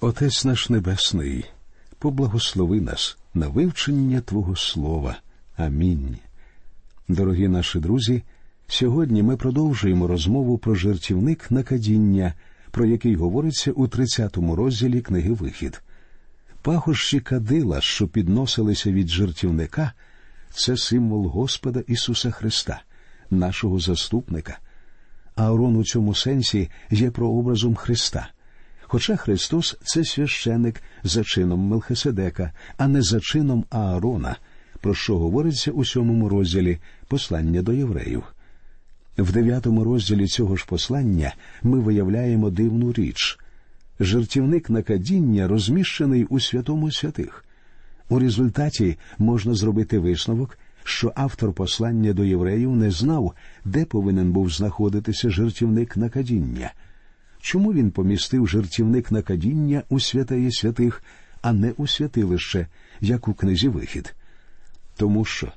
Отець наш Небесний, поблагослови нас на вивчення Твого Слова. Амінь. Дорогі наші друзі. Сьогодні ми продовжуємо розмову про жертівник накадіння, про який говориться у 30-му розділі книги Вихід. Пахощі кадила, що підносилися від жертівника, це символ Господа Ісуса Христа, нашого заступника. Аарон у цьому сенсі є прообразом Христа. Хоча Христос це священик за чином Мелхиседека, а не за чином Аарона, про що говориться у сьомому розділі послання до євреїв. В дев'ятому розділі цього ж послання ми виявляємо дивну річ. Жертівник накадіння розміщений у святому святих. У результаті можна зробити висновок, що автор послання до євреїв не знав, де повинен був знаходитися жертівник накадіння. Чому він помістив жертівник накадіння у святеє святих, а не у святилище, як у книзі Вихід? Тому що,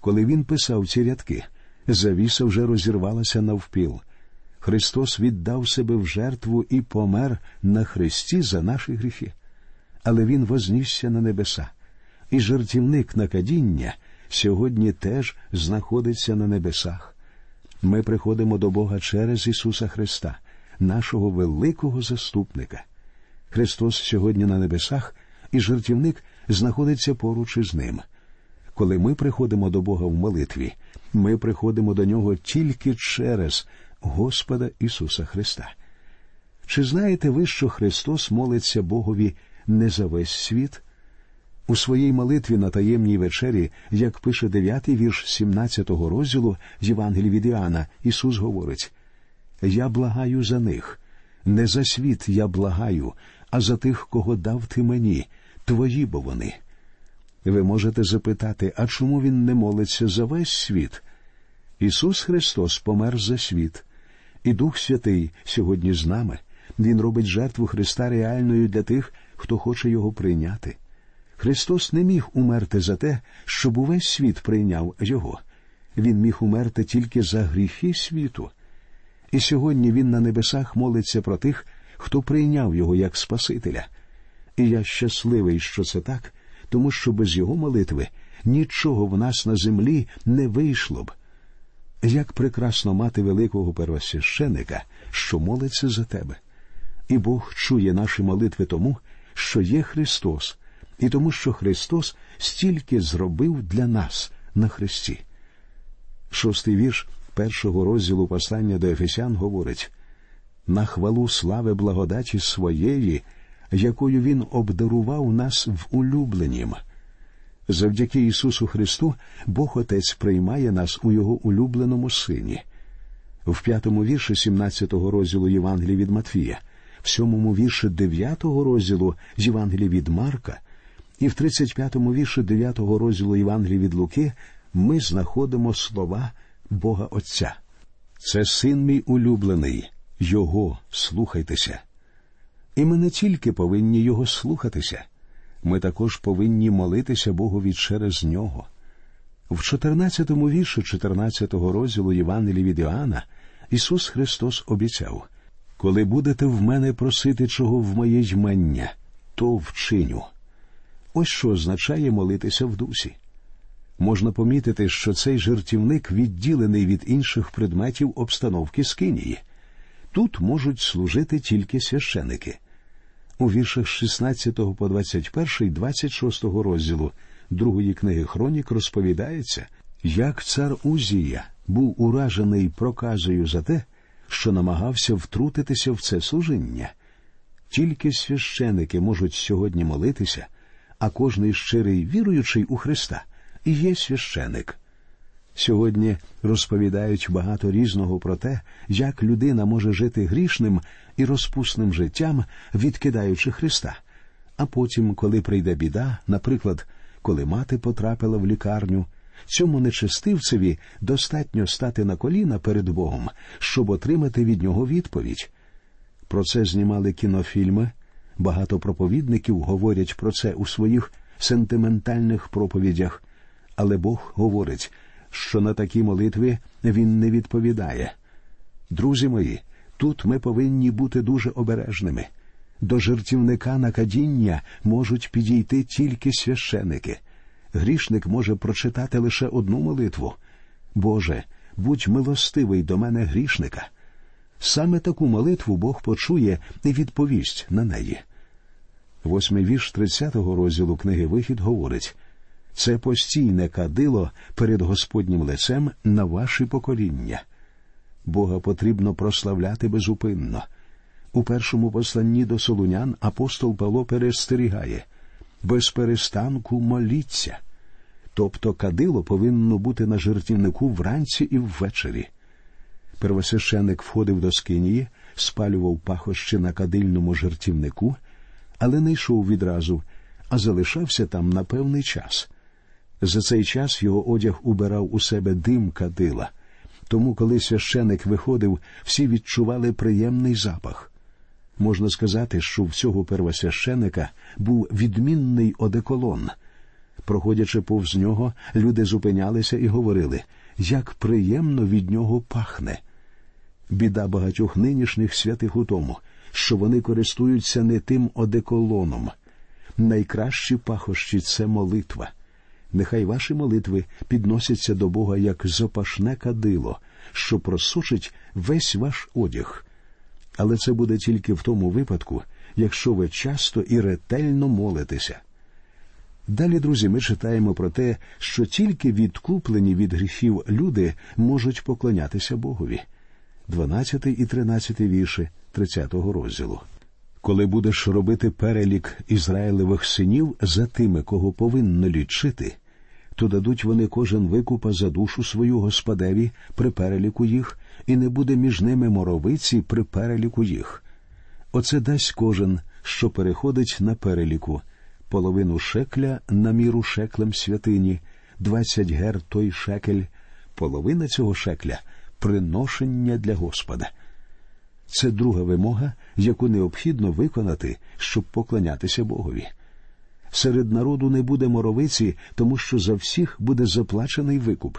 коли він писав ці рядки, завіса вже розірвалася навпіл. Христос віддав себе в жертву і помер на хресті за наші гріхи. Але Він вознісся на небеса, і жертівник накадіння сьогодні теж знаходиться на небесах. Ми приходимо до Бога через Ісуса Христа, нашого великого заступника. Христос сьогодні на небесах, і жертівник знаходиться поруч із ним. Коли ми приходимо до Бога в молитві, ми приходимо до нього тільки через Господа Ісуса Христа. Чи знаєте ви, що Христос молиться Богові не за весь світ? У своїй молитві на таємній вечері, як пише дев'ятий вірш 17-го розділу Євангелії від Іоанна, Ісус говорить Я благаю за них, не за світ я благаю, а за тих, кого дав ти мені, твої бо вони. Ви можете запитати, а чому він не молиться за весь світ? Ісус Христос помер за світ, і Дух Святий сьогодні з нами. Він робить жертву Христа реальною для тих, хто хоче його прийняти. Христос не міг умерти за те, щоб увесь світ прийняв Його. Він міг умерти тільки за гріхи світу. І сьогодні Він на небесах молиться про тих, хто прийняв його як Спасителя. І я щасливий, що це так, тому що без його молитви нічого в нас на землі не вийшло б. Як прекрасно мати великого первосвященика, що молиться за тебе. І Бог чує наші молитви тому, що є Христос, і тому, що Христос стільки зробив для нас на Христі. Шостий вірш першого розділу послання до Ефесян говорить на хвалу слави благодаті своєї, якою Він обдарував нас в улюбленім. Завдяки Ісусу Христу Бог Отець приймає нас у Його улюбленому Сині. В п'ятому вірші 17-го розділу Євангелії від Матвія, в сьомому вірші 9-го розділу Євангелії від Марка і в 35-му вірші 9-го розділу Євангелії від Луки ми знаходимо слова Бога Отця. Це син мій улюблений, Його слухайтеся. І ми не тільки повинні Його слухатися, ми також повинні молитися Богові через нього. В 14-му вірші 14-го розділу Євангелії від Іоанна Ісус Христос обіцяв коли будете в мене просити чого в моє ймення, то вчиню. Ось що означає молитися в дусі. Можна помітити, що цей жертівник відділений від інших предметів обстановки скинії. Тут можуть служити тільки священики. У віршах 16 по 21, 26 розділу другої книги Хронік розповідається, як цар Узія був уражений проказою за те, що намагався втрутитися в це служіння. Тільки священики можуть сьогодні молитися, а кожний щирий віруючий у Христа і є священик. Сьогодні розповідають багато різного про те, як людина може жити грішним і розпусним життям, відкидаючи Христа. А потім, коли прийде біда, наприклад, коли мати потрапила в лікарню, цьому нечестивцеві достатньо стати на коліна перед Богом, щоб отримати від нього відповідь. Про це знімали кінофільми. Багато проповідників говорять про це у своїх сентиментальних проповідях, але Бог говорить що на такі молитви він не відповідає. Друзі мої, тут ми повинні бути дуже обережними. До жертівника на кадіння можуть підійти тільки священики. Грішник може прочитати лише одну молитву Боже, будь милостивий до мене грішника. Саме таку молитву Бог почує і відповість на неї. Восьмий вірш 30-го розділу книги Вихід говорить це постійне кадило перед Господнім лицем на ваші покоління. Бога потрібно прославляти безупинно. У першому посланні до Солунян апостол Павло перестерігає без перестанку моліться. Тобто кадило повинно бути на жертівнику вранці і ввечері. Первосвященик входив до скинії, спалював пахощі на кадильному жертівнику, але не йшов відразу, а залишався там на певний час. За цей час його одяг убирав у себе дим кадила. Тому, коли священик виходив, всі відчували приємний запах. Можна сказати, що в цього первосвященика був відмінний одеколон. Проходячи повз нього, люди зупинялися і говорили, як приємно від нього пахне. Біда багатьох нинішніх святих у тому, що вони користуються не тим одеколоном. Найкращі пахощі це молитва. Нехай ваші молитви підносяться до Бога як запашне кадило, що просушить весь ваш одяг. Але це буде тільки в тому випадку, якщо ви часто і ретельно молитеся. Далі, друзі, ми читаємо про те, що тільки відкуплені від гріхів люди можуть поклонятися Богові. 12 і 13 вірші 30 розділу. Коли будеш робити перелік Ізраїлевих синів за тими, кого повинно лічити, то дадуть вони кожен викупа за душу свою господеві при переліку їх, і не буде між ними моровиці при переліку їх. Оце дасть кожен, що переходить на переліку, половину шекля на міру шеклем святині, двадцять гер той шекель, половина цього шекля приношення для Господа. Це друга вимога, яку необхідно виконати, щоб поклонятися Богові. Серед народу не буде моровиці, тому що за всіх буде заплачений викуп,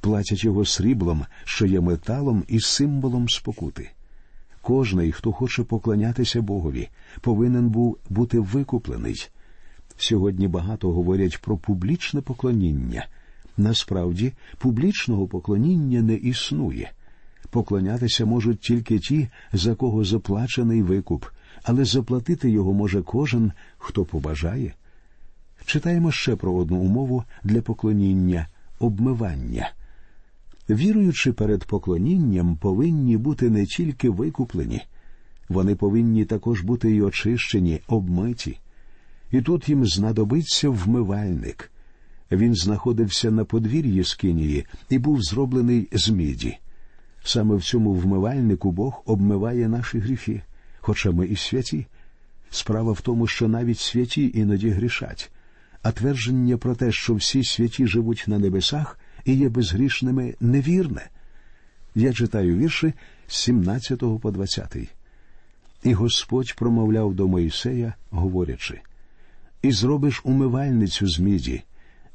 платять його сріблом, що є металом і символом спокути. Кожний, хто хоче поклонятися Богові, повинен був бути викуплений. Сьогодні багато говорять про публічне поклоніння. Насправді, публічного поклоніння не існує. Поклонятися можуть тільки ті, за кого заплачений викуп, але заплатити його може кожен, хто побажає. Читаємо ще про одну умову для поклоніння обмивання. Віруючи перед поклонінням, повинні бути не тільки викуплені, вони повинні також бути й очищені, обмиті. І тут їм знадобиться вмивальник. Він знаходився на подвір'ї Скинії і був зроблений з міді. Саме в цьому вмивальнику Бог обмиває наші гріхи хоча ми і святі. Справа в тому, що навіть святі іноді грішать, а твердження про те, що всі святі живуть на небесах і є безгрішними, невірне. Я читаю вірші з 17 по 20. І Господь промовляв до Моїсея, говорячи І зробиш умивальницю з міді,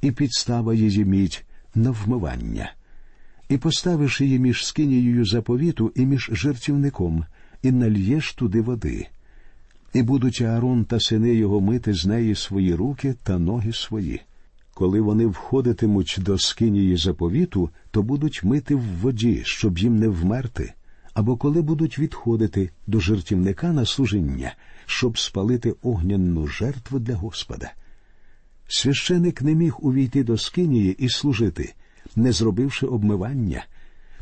і підстава її мідь на вмивання, і поставиш її між скинією заповіту і між жертівником, і нальєш туди води, і будуть Аарон та сини його мити з неї свої руки та ноги свої. Коли вони входитимуть до скинії заповіту, то будуть мити в воді, щоб їм не вмерти, або коли будуть відходити до жертівника на служіння, щоб спалити огнянну жертву для Господа. Священик не міг увійти до скинії і служити, не зробивши обмивання,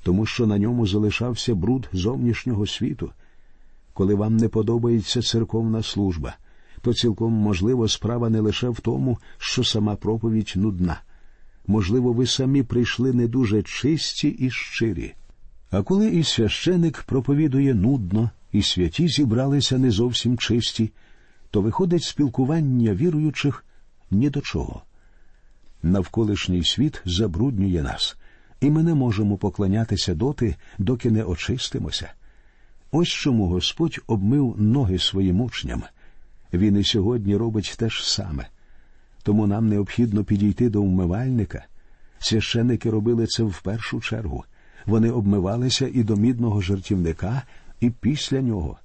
тому що на ньому залишався бруд зовнішнього світу, коли вам не подобається церковна служба, то цілком можливо справа не лише в тому, що сама проповідь нудна. Можливо, ви самі прийшли не дуже чисті і щирі. А коли і священик проповідує нудно, і святі зібралися не зовсім чисті, то виходить спілкування віруючих ні до чого. Навколишній світ забруднює нас, і ми не можемо поклонятися доти, доки не очистимося. Ось чому Господь обмив ноги своїм учням. Він і сьогодні робить те ж саме. Тому нам необхідно підійти до вмивальника. Священники робили це в першу чергу. Вони обмивалися і до мідного жертівника, і після нього.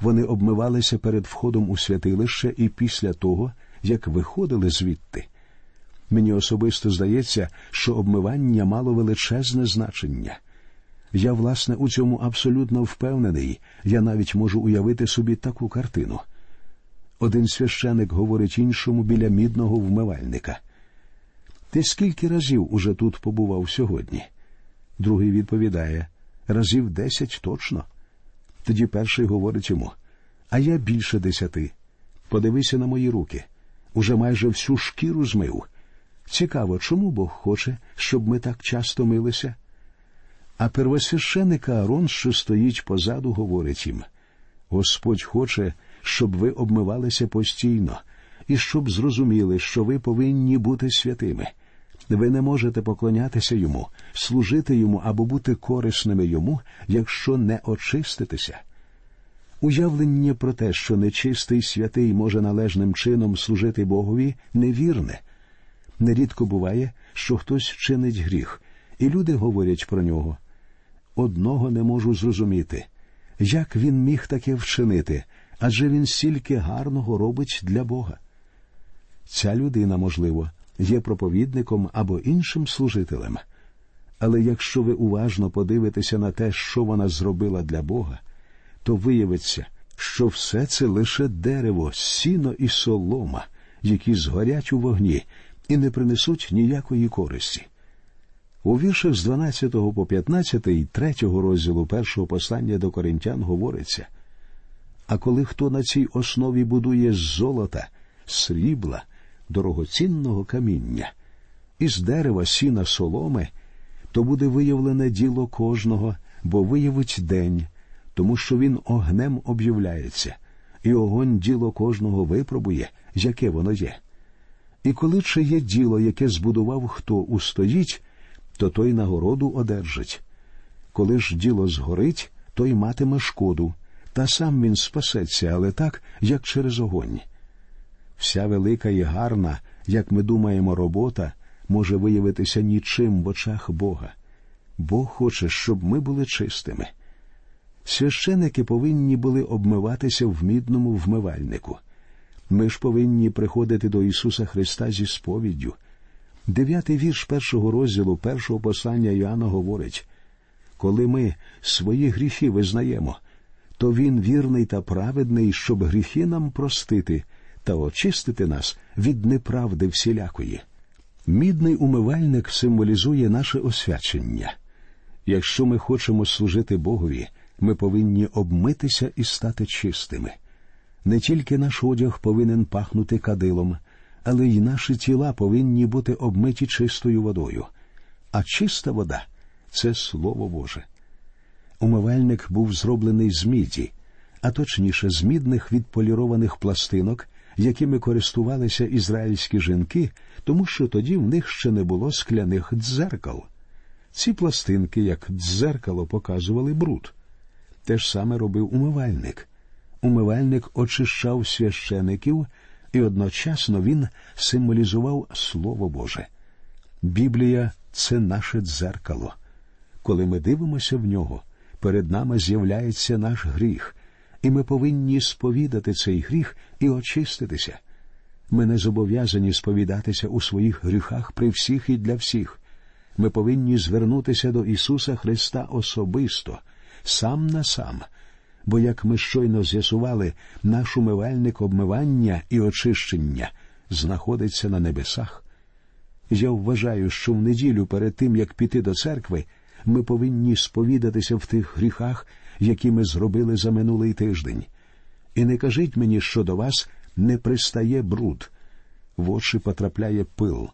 вони обмивалися перед входом у святилище і після того, як виходили звідти. Мені особисто здається, що обмивання мало величезне значення. Я, власне, у цьому абсолютно впевнений, я навіть можу уявити собі таку картину. Один священик говорить іншому біля мідного вмивальника. Ти скільки разів уже тут побував сьогодні? Другий відповідає разів десять точно. Тоді перший говорить йому А я більше десяти. Подивися на мої руки. Уже майже всю шкіру змив. Цікаво, чому Бог хоче, щоб ми так часто милися? А первосвященик Аарон, що стоїть позаду, говорить їм Господь хоче, щоб ви обмивалися постійно, і щоб зрозуміли, що ви повинні бути святими. Ви не можете поклонятися йому, служити йому або бути корисними йому, якщо не очиститеся. Уявлення про те, що нечистий святий може належним чином служити Богові, невірне. Нерідко буває, що хтось чинить гріх, і люди говорять про нього. Одного не можу зрозуміти, як він міг таке вчинити, адже він стільки гарного робить для Бога. Ця людина, можливо, є проповідником або іншим служителем. Але якщо ви уважно подивитеся на те, що вона зробила для Бога, то виявиться, що все це лише дерево, сіно і солома, які згорять у вогні і не принесуть ніякої користі. У віршах з 12 по 15 і 3 розділу першого послання до коринтян говориться а коли хто на цій основі будує з золота, срібла, дорогоцінного каміння, із дерева сіна соломи, то буде виявлене діло кожного, бо виявить день, тому що він огнем об'являється, і огонь діло кожного випробує, яке воно є. І коли чи є діло, яке збудував хто устоїть, то той нагороду одержить. Коли ж діло згорить, той матиме шкоду, та сам він спасеться, але так, як через огонь. Вся велика і гарна, як ми думаємо, робота може виявитися нічим в очах Бога. Бог хоче, щоб ми були чистими. Священики повинні були обмиватися в мідному вмивальнику. Ми ж повинні приходити до Ісуса Христа зі сповіддю. Дев'ятий вірш першого розділу першого послання Іоанна говорить коли ми свої гріхи визнаємо, то Він вірний та праведний, щоб гріхи нам простити та очистити нас від неправди всілякої. Мідний умивальник символізує наше освячення. Якщо ми хочемо служити Богові, ми повинні обмитися і стати чистими. Не тільки наш одяг повинен пахнути кадилом, але й наші тіла повинні бути обмиті чистою водою. А чиста вода це Слово Боже. Умивальник був зроблений з міді, а точніше з мідних відполірованих пластинок, якими користувалися ізраїльські жінки, тому що тоді в них ще не було скляних дзеркал. Ці пластинки, як дзеркало, показували бруд. Те ж саме робив умивальник. Умивальник очищав священиків, і одночасно він символізував Слово Боже. Біблія це наше дзеркало. Коли ми дивимося в нього, перед нами з'являється наш гріх, і ми повинні сповідати цей гріх і очиститися. Ми не зобов'язані сповідатися у своїх гріхах при всіх і для всіх. Ми повинні звернутися до Ісуса Христа особисто, сам на сам, бо, як ми щойно з'ясували, наш умивальник обмивання і очищення знаходиться на небесах. Я вважаю, що в неділю перед тим, як піти до церкви, ми повинні сповідатися в тих гріхах, які ми зробили за минулий тиждень. І не кажіть мені, що до вас не пристає бруд. В очі потрапляє пил,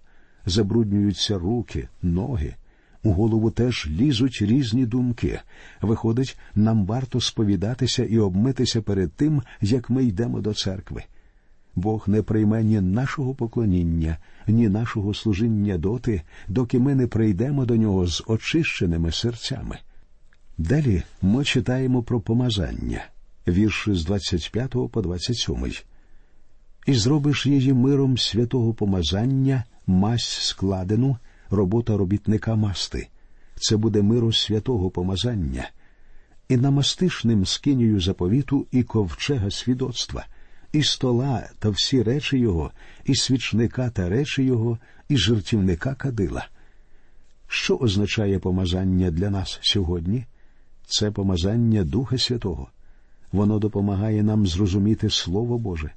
забруднюються руки, ноги. У голову теж лізуть різні думки. Виходить, нам варто сповідатися і обмитися перед тим, як ми йдемо до церкви. Бог не прийме ні нашого поклоніння, ні нашого служіння доти, доки ми не прийдемо до нього з очищеними серцями. Далі ми читаємо про помазання, вірші з 25 по 27. І зробиш її миром святого помазання, мазь складену, робота робітника масти. Це буде миру святого помазання. і намастиш ним скинію заповіту і ковчега свідоцтва, і стола та всі речі його, і свічника та речі його, і жертівника кадила. Що означає помазання для нас сьогодні? Це помазання Духа Святого. Воно допомагає нам зрозуміти Слово Боже.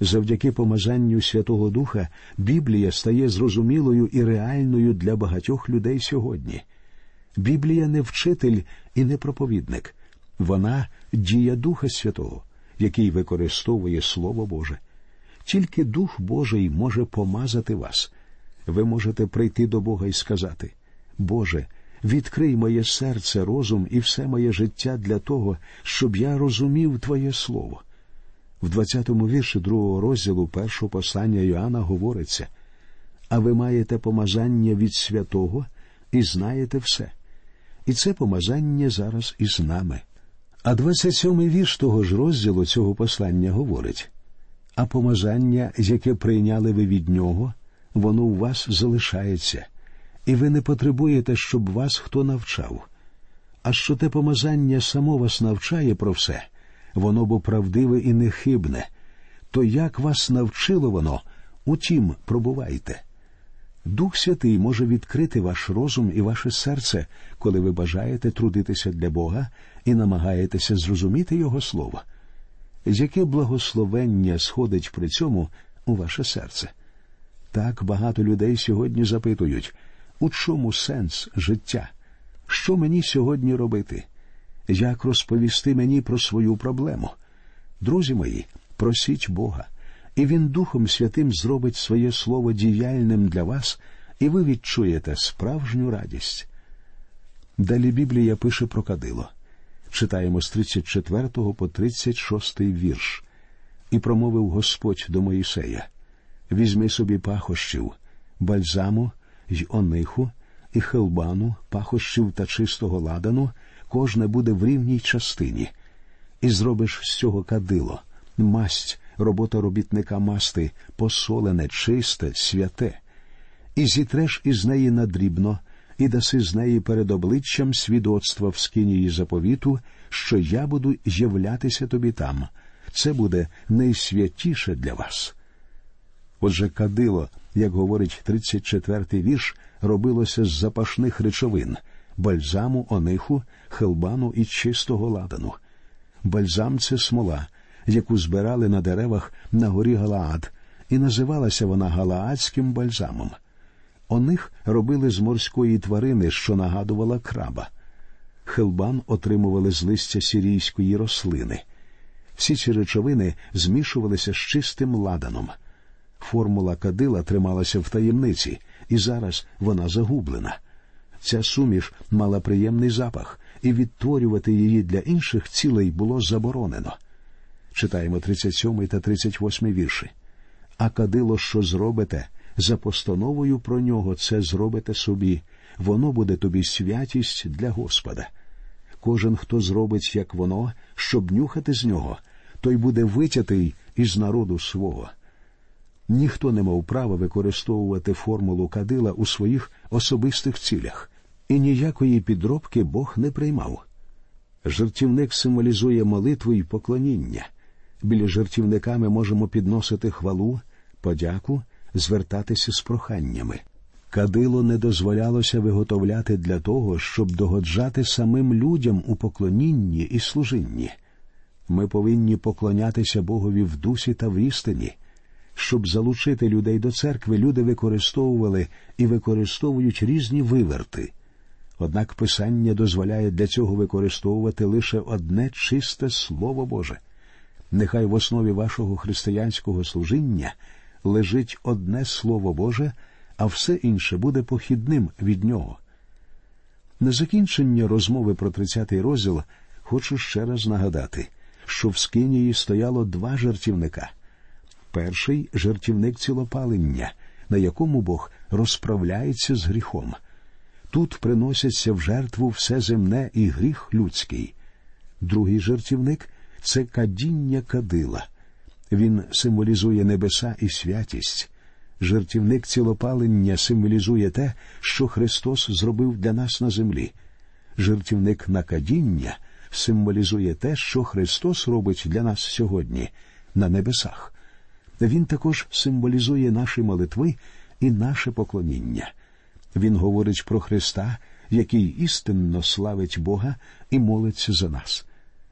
Завдяки помазанню Святого Духа Біблія стає зрозумілою і реальною для багатьох людей сьогодні. Біблія не вчитель і не проповідник, вона дія Духа Святого, який використовує Слово Боже. Тільки Дух Божий може помазати вас. Ви можете прийти до Бога і сказати: Боже, відкрий моє серце, розум і все моє життя для того, щоб я розумів Твоє Слово. В 20-му вірші другого розділу першого послання Йоанна говориться а ви маєте помазання від святого і знаєте все. І це помазання зараз із нами. А 27-й вірш того ж розділу цього послання говорить а помазання, яке прийняли ви від нього, воно у вас залишається, і ви не потребуєте, щоб вас хто навчав. А що те помазання само вас навчає про все, воно бо правдиве і нехибне, то як вас навчило воно, утім пробувайте. Дух Святий може відкрити ваш розум і ваше серце, коли ви бажаєте трудитися для Бога і намагаєтеся зрозуміти Його Слово. Яке благословення сходить при цьому у ваше серце? Так багато людей сьогодні запитують, у чому сенс життя? Що мені сьогодні робити? Як розповісти мені про свою проблему? Друзі мої, просіть Бога і Він Духом Святим зробить своє слово діяльним для вас, і ви відчуєте справжню радість. Далі Біблія пише про кадило. Читаємо з 34 по 36 вірш. І промовив Господь до Моїсея Візьми собі пахощів, бальзаму й ониху, і хелбану, пахощів та чистого ладану, кожне буде в рівній частині, і зробиш з цього кадило, масть робота робітника масти, посолене, чисте, святе, і зітреш із неї надрібно, і даси з неї перед обличчям свідоцтва в скинії заповіту, що я буду являтися тобі там. Це буде найсвятіше для вас. Отже, кадило, як говорить 34-й вірш, робилося з запашних речовин бальзаму, ониху, хелбану і чистого ладану. Бальзам це смола, яку збирали на деревах на горі Галаад, і називалася вона Галаадським бальзамом. Оних робили з морської тварини, що нагадувала краба. Хелбан отримували з листя сірійської рослини. Всі ці речовини змішувалися з чистим ладаном. Формула кадила трималася в таємниці, і зараз вона загублена. Ця суміш мала приємний запах, і відтворювати її для інших цілей було заборонено читаємо 37 та 38 вірші. А кадило, що зробите, за постановою про нього це зробите собі, воно буде тобі святість для Господа. Кожен, хто зробить, як воно, щоб нюхати з нього, той буде витятий із народу свого. Ніхто не мав права використовувати формулу кадила у своїх особистих цілях, і ніякої підробки Бог не приймав. Жертівник символізує молитву і поклоніння. Біля жертівника ми можемо підносити хвалу, подяку, звертатися з проханнями. Кадило не дозволялося виготовляти для того, щоб догоджати самим людям у поклонінні і служінні. Ми повинні поклонятися Богові в дусі та в істині. Щоб залучити людей до церкви, люди використовували і використовують різні виверти. Однак Писання дозволяє для цього використовувати лише одне чисте Слово Боже. Нехай в основі вашого християнського служіння лежить одне Слово Боже, а все інше буде похідним від нього. На закінчення розмови про 30-й розділ хочу ще раз нагадати, що в Скинії стояло два жертівника. Перший жертівник цілопалення, на якому Бог розправляється з гріхом. Тут приносяться в жертву все земне і гріх людський. Другий жертівник це кадіння кадила. Він символізує небеса і святість. Жертівник цілопалення символізує те, що Христос зробив для нас на землі. Жертівник на кадіння символізує те, що Христос робить для нас сьогодні на небесах. Він також символізує наші молитви і наше поклоніння. Він говорить про Христа, який істинно славить Бога і молиться за нас.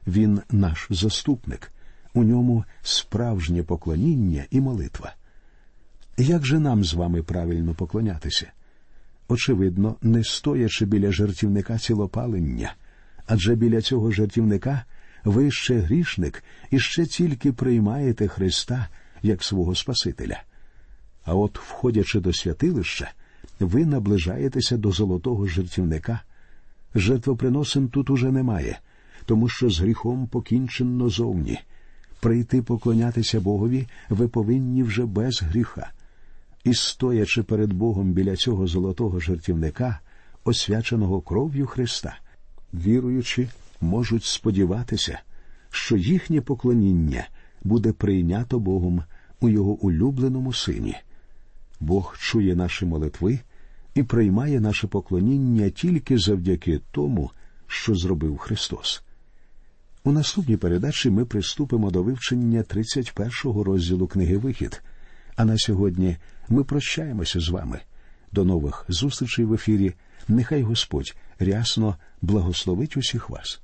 Він наш заступник, у ньому справжнє поклоніння і молитва. Як же нам з вами правильно поклонятися? Очевидно, не стоячи біля жертівника цілопалення, адже біля цього жертівника ви ще грішник і ще тільки приймаєте Христа як свого Спасителя. А от, входячи до святилища, ви наближаєтеся до золотого жертівника. Жертвоприносин тут уже немає, тому що з гріхом покінчено зовні. Прийти поклонятися Богові ви повинні вже без гріха. І, стоячи перед Богом біля цього золотого жертівника, освяченого кров'ю Христа, віруючи, можуть сподіватися, що їхнє поклоніння буде прийнято Богом у Його улюбленому сині. Бог чує наші молитви і приймає наше поклоніння тільки завдяки тому, що зробив Христос. У наступній передачі ми приступимо до вивчення 31-го розділу книги Вихід. А на сьогодні ми прощаємося з вами. До нових зустрічей в ефірі. Нехай Господь рясно благословить усіх вас.